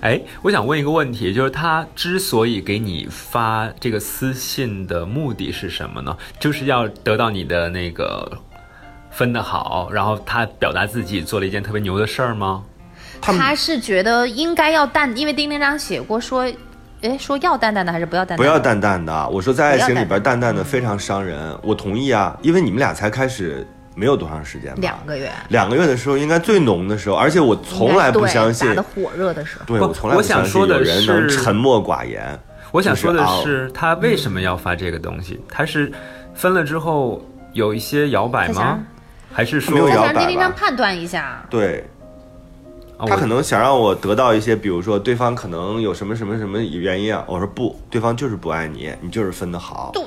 哎，我想问一个问题，就是他之所以给你发这个私信的目的是什么呢？就是要得到你的那个分的好，然后他表达自己做了一件特别牛的事儿吗？他他是觉得应该要淡，因为丁丁章写过说，哎，说要淡淡的还是不要淡淡的？不要淡淡的，我说在爱情里边淡淡的非常伤人，我同意啊，因为你们俩才开始没有多长时间吧，两个月，两个月的时候应该最浓的时候，而且我从来不相信火热的时候。对我从来我不相信有想说的人能沉默寡言。我想说的是他为什么要发这个东西？他是分了之后有一些摇摆吗？还是说他想丁丁章吧判断一下，对他可能想让我得到一些，比如说对方可能有什么什么什么原因啊，我说不，对方就是不爱你，你就是分的好。对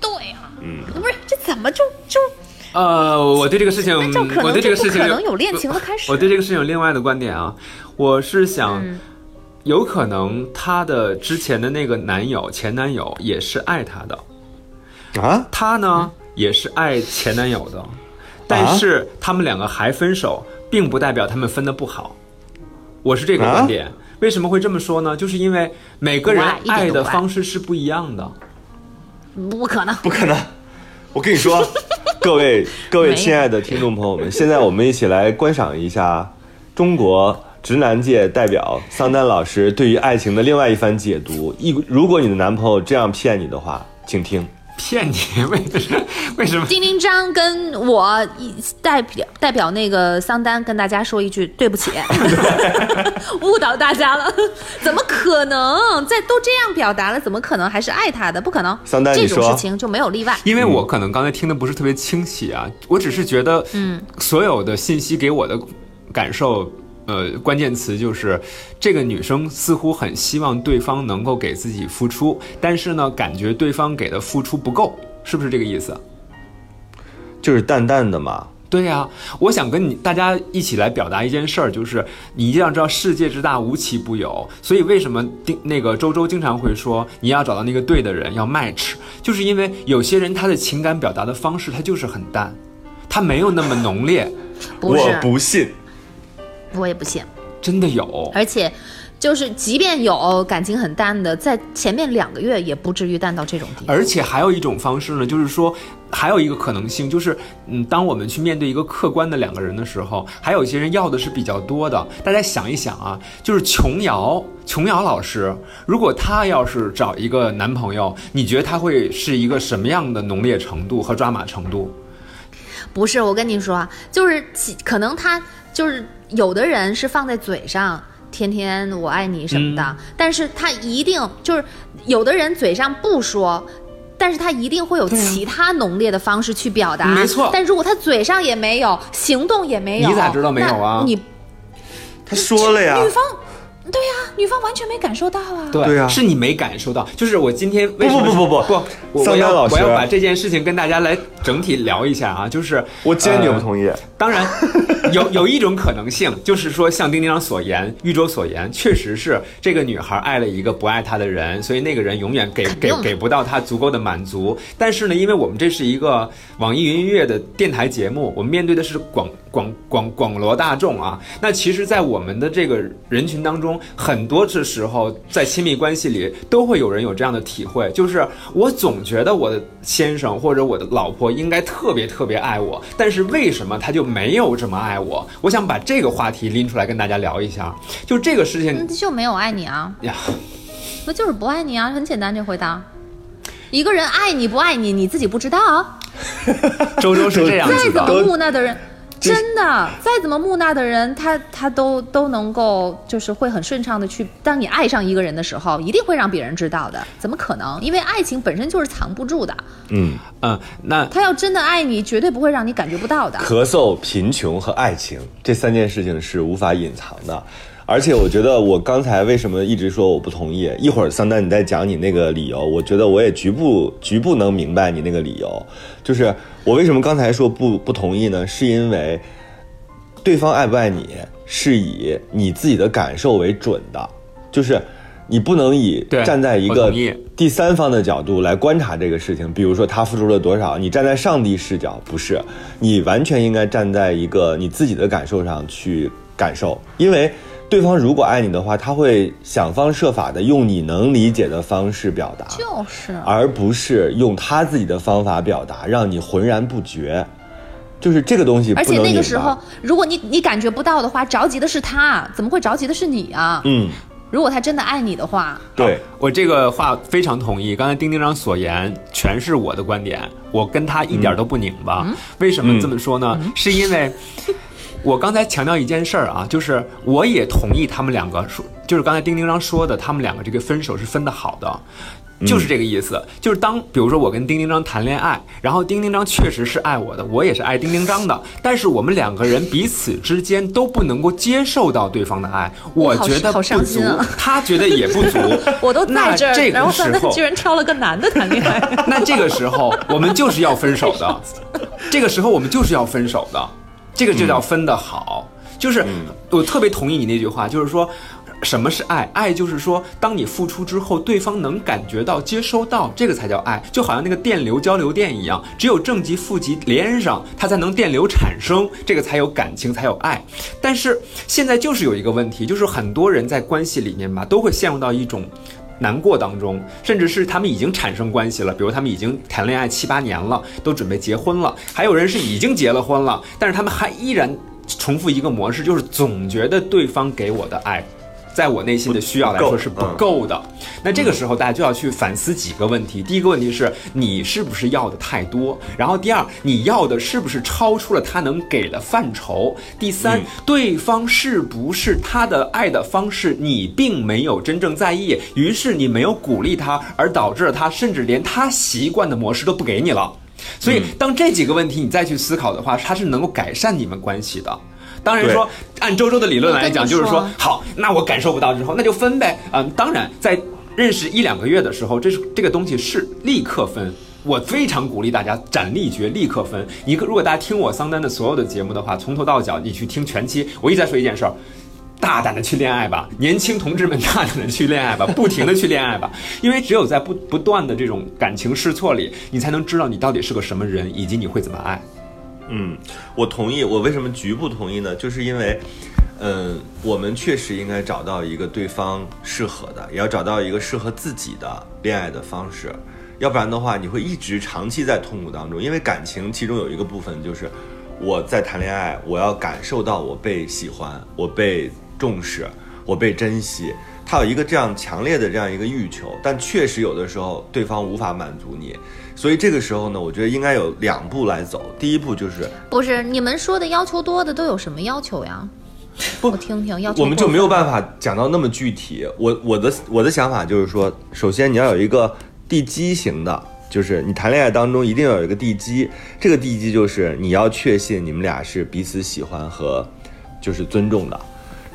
对呀、嗯，不是这怎么就就呃，我对这个事情，我对这个事情可能有恋情的开始我对这个事情有另外的观点啊，我是想，嗯有可能她的之前的那个男友前男友也是爱她的，啊，她呢也是爱前男友的，但是他们两个还分手，并不代表他们分的不好。我是这个观点。为什么会这么说呢？就是因为每个人爱的方式是不一样的。不可能。不可能！我跟你说，各位各位亲爱的听众朋友们，现在我们一起来观赏一下中国直男界代表桑丹老师对于爱情的另外一番解读。一如果你的男朋友这样骗你的话，请听。骗你？为什么？为什么？丁丁张跟我一代表代表那个桑丹跟大家说一句对不起，误导大家了。怎么可能？在都这样表达了，怎么可能还是爱他的？不可能。桑丹你说这种事情就没有例外。因为我可能刚才听的不是特别清晰啊，我只是觉得，嗯，所有的信息给我的感受，呃，关键词就是这个女生似乎很希望对方能够给自己付出，但是呢，感觉对方给的付出不够，是不是这个意思？就是淡淡的嘛，对呀、我想跟你大家一起来表达一件事儿，就是你一定要知道世界之大无奇不有，所以为什么丁那个周周经常会说你要找到那个对的人，要 match，就是因为有些人他的情感表达的方式他就是很淡，他没有那么浓烈，不是。我，不信。我也不信。真的有。而且，就是即便有感情很淡的，在前面两个月也不至于淡到这种地步。而且还有一种方式呢，就是说，还有一个可能性，就是，嗯，当我们去面对一个客观的两个人的时候，还有一些人要的是比较多的。大家想一想啊，就是琼瑶，琼瑶老师，如果她要是找一个男朋友，你觉得他会是一个什么样的浓烈程度和抓马程度？不是，我跟你说啊，就是可能他就是有的人是放在嘴上。天天我爱你什么的，嗯但是他一定就是有的人嘴上不说，但是他一定会有其他浓烈的方式去表达。没错但如果他嘴上也没有，行动也没有，你咋知道没有啊那你他说了呀，女方，对呀、女方完全没感受到啊。对呀啊是你没感受到。就是我今天为什么不不不不不，我我要桑丹老师我要把这件事情跟大家来整体聊一下啊，就是我坚决呃不同意。当然，有有一种可能性，就是说像丁丁长所言，玉州所言，确实是这个女孩爱了一个不爱她的人，所以那个人永远给给给不到她足够的满足。但是呢，因为我们这是一个网易云音乐的电台节目，我们面对的是广广广广罗大众啊。那其实，在我们的这个人群当中，很多这时候在亲密关系里都会有人有这样的体会，就是我总觉得我的先生或者我的老婆应该特别特别爱我，但是为什么他就没有这么爱我？我想把这个话题拎出来跟大家聊一下，就这个事情嗯，就没有爱你啊，呀，那就是不爱你啊，很简单这回答。一个人爱你不爱你，你自己不知道。周周是这样子的再怎。么木讷的人，真的，再怎么木讷的人，他他都都能够，就是会很顺畅的去。当你爱上一个人的时候，一定会让别人知道的。怎么可能？因为爱情本身就是藏不住的。嗯，嗯，那他要真的爱你，绝对不会让你感觉不到的。咳嗽、贫穷和爱情这三件事情是无法隐藏的。而且我觉得我刚才为什么一直说我不同意？一会儿桑丹你再讲你那个理由，我觉得我也局部局部能明白你那个理由。就是我为什么刚才说不不同意呢？是因为对方爱不爱你是以你自己的感受为准的，就是你不能以站在一个第三方的角度来观察这个事情，比如说他付出了多少，你站在上帝视角，不是，你完全应该站在一个你自己的感受上去感受，因为对方如果爱你的话，他会想方设法的用你能理解的方式表达，就是，而不是用他自己的方法表达，让你浑然不觉。就是这个东西而且那个时候，如果你你感觉不到的话，着急的是他，怎么会着急的是你啊？嗯，如果他真的爱你的话，对，我这个话非常同意，刚才丁丁长所言全是我的观点，我跟他一点都不拧巴。为什么这么说呢？是因为我刚才强调一件事儿啊，就是我也同意他们两个说，就是刚才丁丁章说的，他们两个这个分手是分的好的。就是这个意思，就是当比如说我跟丁丁章谈恋爱，然后丁丁章确实是爱我的，我也是爱丁丁章的，但是我们两个人彼此之间都不能够接受到对方的爱，我觉得不足啊，他觉得也不足，我都在这儿，然后桑个时候居然挑了个男的谈恋爱。那这个时候我们就是要分手的，这个时候我们就是要分手的，这个就叫分得好。就是我特别同意你那句话，就是说。什么是爱？爱就是说，当你付出之后，对方能感觉到、接收到，这个才叫爱。就好像那个电流交流电一样，只有正极、负极连上，它才能电流产生，这个才有感情，才有爱。但是现在就是有一个问题，就是很多人在关系里面吧，都会陷入到一种难过当中，甚至是他们已经产生关系了，比如他们已经谈恋爱七八年了，都准备结婚了，还有人是已经结了婚了，但是他们还依然重复一个模式，就是总觉得对方给我的爱。在我内心的需要来说是不够的，那这个时候大家就要去反思几个问题。第一个问题是你是不是要的太多？然后第二，你要的是不是超出了他能给的范畴？第三，对方是不是他的爱的方式你并没有真正在意，于是你没有鼓励他，而导致了他甚至连他习惯的模式都不给你了。所以，当这几个问题你再去思考的话，它是能够改善你们关系的。当然说，按周周的理论来讲，就是说说，好，那我感受不到之后，那就分呗。嗯，当然，在认识一两个月的时候，这是这个东西是立刻分，我非常鼓励大家斩立决，立刻分。你可如果大家听我桑丹的所有的节目的话，从头到脚你去听全期，我一直在说一件事儿。大胆的去恋爱吧，年轻同志们，大胆的去恋爱吧，不停的去恋爱吧，因为只有在不不断的这种感情试错里，你才能知道你到底是个什么人，以及你会怎么爱。嗯，我同意。我为什么局部同意呢？就是因为，嗯，我们确实应该找到一个对方适合的，也要找到一个适合自己的恋爱的方式，要不然的话，你会一直长期在痛苦当中。因为感情其中有一个部分就是我在谈恋爱，我要感受到我被喜欢，我被重视，我被珍惜。他有一个这样强烈的这样一个欲求，但确实有的时候对方无法满足你，所以这个时候呢，我觉得应该有两步来走。第一步就是不是你们说的要求多的都有什么要求呀？不我听听要求。我们就没有办法讲到那么具体。我我的我的想法就是说，首先你要有一个地基型的，就是你谈恋爱当中一定要有一个地基，这个地基就是你要确信你们俩是彼此喜欢和就是尊重的。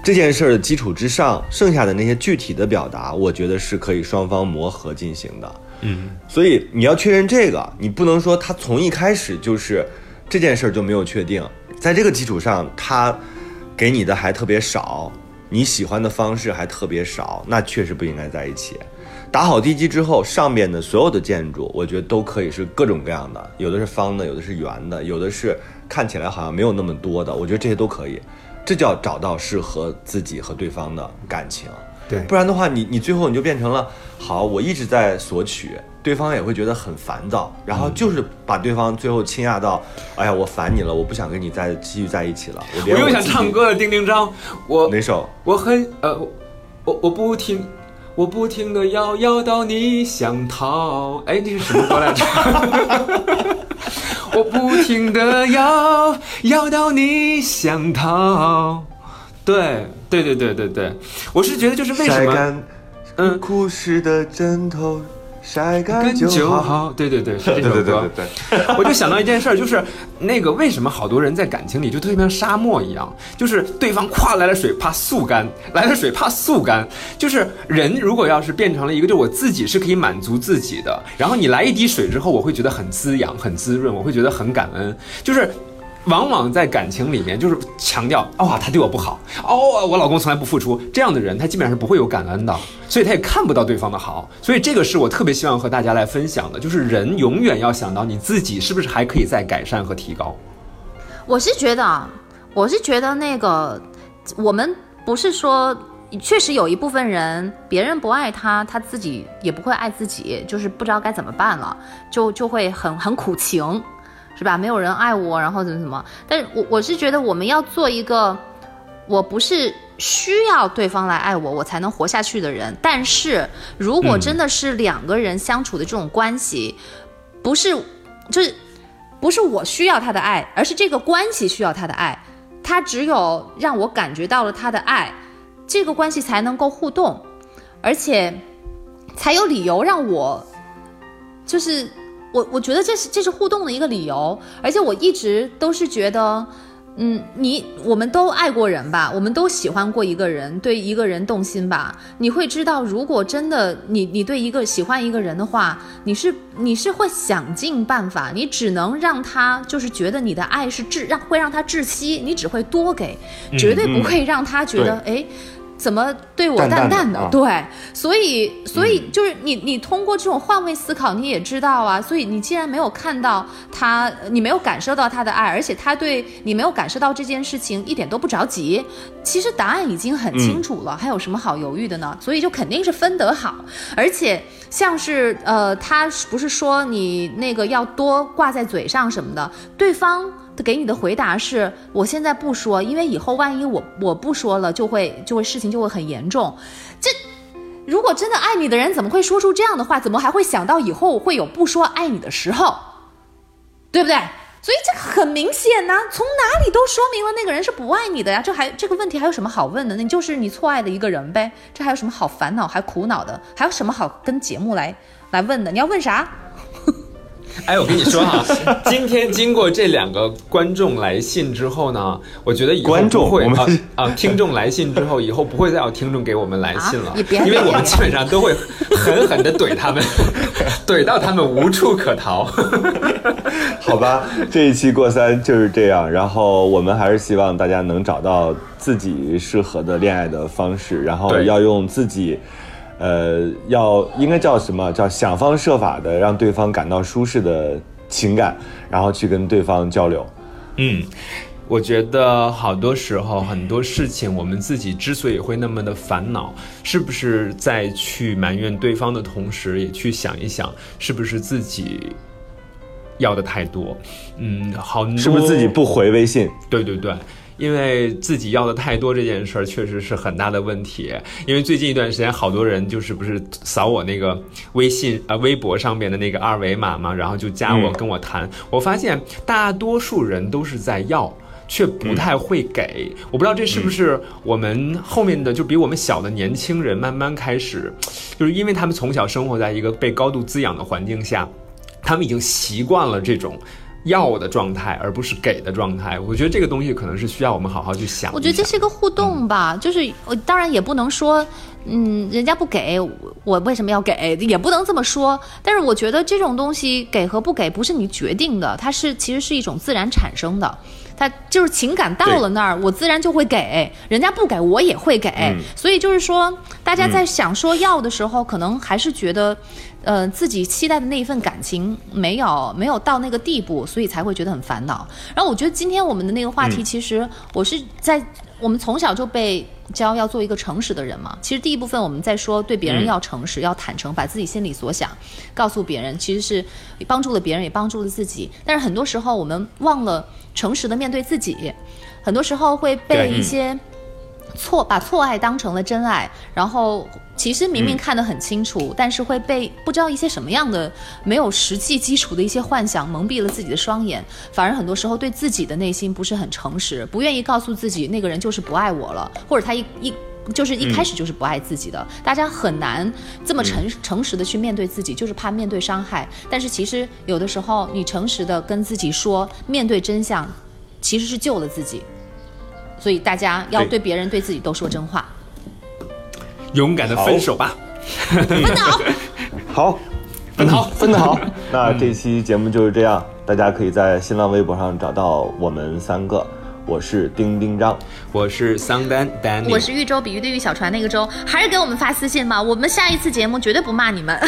这件事儿的基础之上，剩下的那些具体的表达，我觉得是可以双方磨合进行的。嗯，所以你要确认这个，你不能说他从一开始就是这件事儿就没有确定，在这个基础上他给你的还特别少，你喜欢的方式还特别少，那确实不应该在一起。打好地基之后，上面的所有的建筑，我觉得都可以是各种各样的，有的是方的，有的是圆的，有的是看起来好像没有那么多的，我觉得这些都可以。这叫找到适合自己和对方的感情。对不然的话，你你最后你就变成了，好，我一直在索取，对方也会觉得很烦躁，然后就是把对方最后倾轧到，哎呀，我烦你了，我不想跟你再继续在一起了。我又想唱歌了，丁丁张，我哪首？我很呃，我我我不停，我不停的要要到你想逃。哎，那是什么歌来着？我不停的要要到你想逃。对对对对对对，我是觉得就是为什么晒干，嗯哭湿的枕头，晒干跟就好。对对对，是这对对对首歌。对对。我就想到一件事儿，就是那个为什么好多人在感情里就特别像沙漠一样，就是对方夸来了水怕速干，来了水怕速干。就是人如果要是变成了一个，就我自己是可以满足自己的，然后你来一滴水之后，我会觉得很滋养、很滋润，我会觉得很感恩，就是。往往在感情里面，就是强调哦，他对我不好，哦，我老公从来不付出，这样的人他基本上是不会有感恩的，所以他也看不到对方的好，所以这个是我特别希望和大家来分享的，就是人永远要想到你自己是不是还可以再改善和提高。我是觉得啊，我是觉得那个，我们不是说，确实有一部分人，别人不爱他，他自己也不会爱自己，就是不知道该怎么办了，就就会很很苦情，是吧？没有人爱我，然后怎么怎么？但是我我是觉得我们要做一个，我不是需要对方来爱我，我才能活下去的人。但是如果真的是两个人相处的这种关系，不是就是不是我需要他的爱，而是这个关系需要他的爱。他只有让我感觉到了他的爱，这个关系才能够互动，而且才有理由让我，就是我我觉得这是这是互动的一个理由。而且我一直都是觉得，嗯，你我们都爱过人吧，我们都喜欢过一个人，对一个人动心吧。你会知道，如果真的你你对一个喜欢一个人的话，你是你是会想尽办法，你只能让他就是觉得你的爱是窒让会让他窒息，你只会多给，绝对不会让他觉得哎。怎么对我淡淡淡的啊对，所以所以就是你你通过这种换位思考，你也知道啊。所以你既然没有看到他，你没有感受到他的爱，而且他对你没有感受到这件事情一点都不着急，其实答案已经很清楚了，还有什么好犹豫的呢？所以就肯定是分得好，而且像是呃，他不是说你那个要多挂在嘴上什么的，对方。给你的回答是：我现在不说，因为以后万一我我不说了，就会就会事情就会很严重。这如果真的爱你的人，怎么会说出这样的话？怎么还会想到以后会有不说爱你的时候？对不对？所以这个很明显呐、从哪里都说明了那个人是不爱你的呀。这还这个问题还有什么好问的？你就是你错爱的一个人呗。这还有什么好烦恼还苦恼的？还有什么好跟节目来来问的？你要问啥？哎，我跟你说哈，今天经过这两个观众来信之后呢，我觉得以后观众不会啊啊，听众来信之后，以后不会再有听众给我们来信了，啊因为我们基本上都会 狠狠的怼他们，怼到他们无处可逃。好吧，这一期过三就是这样。然后我们还是希望大家能找到自己适合的恋爱的方式，然后要用自己，呃，要应该叫什么叫想方设法的让对方感到舒适的情感，然后去跟对方交流。嗯，我觉得好多时候很多事情，我们自己之所以会那么的烦恼，是不是在去埋怨对方的同时，也去想一想，是不是自己要的太多？嗯，好是不是自己不回微信？对对对，因为自己要的太多这件事儿，确实是很大的问题。因为最近一段时间，好多人就是不是扫我那个微信啊、微博上面的那个二维码嘛，然后就加我、嗯跟我谈。我发现大多数人都是在要。却不太会给，我不知道这是不是我们后面的就比我们小的年轻人慢慢开始，就是因为他们从小生活在一个被高度滋养的环境下，他们已经习惯了这种要的状态，而不是给的状态。我觉得这个东西可能是需要我们好好去想想。我觉得这是一个互动吧，就是我当然也不能说，嗯，人家不给我我为什么要给，也不能这么说。但是我觉得这种东西给和不给不是你决定的，它是其实是一种自然产生的。它就是情感到了那儿，我自然就会给，人家不给我也会给。所以就是说，大家在想说要的时候，可能还是觉得，呃，自己期待的那一份感情没有没有到那个地步，所以才会觉得很烦恼。然后我觉得今天我们的那个话题，其实我是在我们从小就被教要做一个诚实的人嘛。其实第一部分我们在说对别人要诚实、要坦诚，把自己心里所想告诉别人，其实是帮助了别人，也帮助了自己。但是很多时候我们忘了诚实的面对自己，很多时候会被一些错把错爱当成了真爱，然后其实明明看得很清楚，但是会被不知道一些什么样的没有实际基础的一些幻想蒙蔽了自己的双眼，反而很多时候对自己的内心不是很诚实，不愿意告诉自己那个人就是不爱我了，或者他一一。就是一开始就是不爱自己的，大家很难这么诚诚实的去面对自己，就是怕面对伤害。但是其实有的时候，你诚实的跟自己说，面对真相，其实是救了自己。所以大家要对对别人、对自己都说真话。勇敢的分手吧。好，分得好 分得好。那这期节目就是这样，大家可以在新浪微博上找到我们三个。我是丁丁张，我是桑丹丹尼，我是豫州比喻的喻，小船那个州，还是给我们发私信吧。我们下一次节目绝对不骂你们，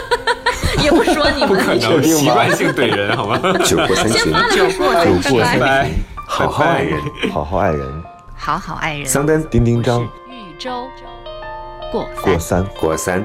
也不说你们。不可能习惯性怼人，好吗？酒过三巡，先发了再说，酒过拜拜。拜拜。好好爱人。好好爱人。好好爱人。桑丹丁丁张，豫州过过三。过三。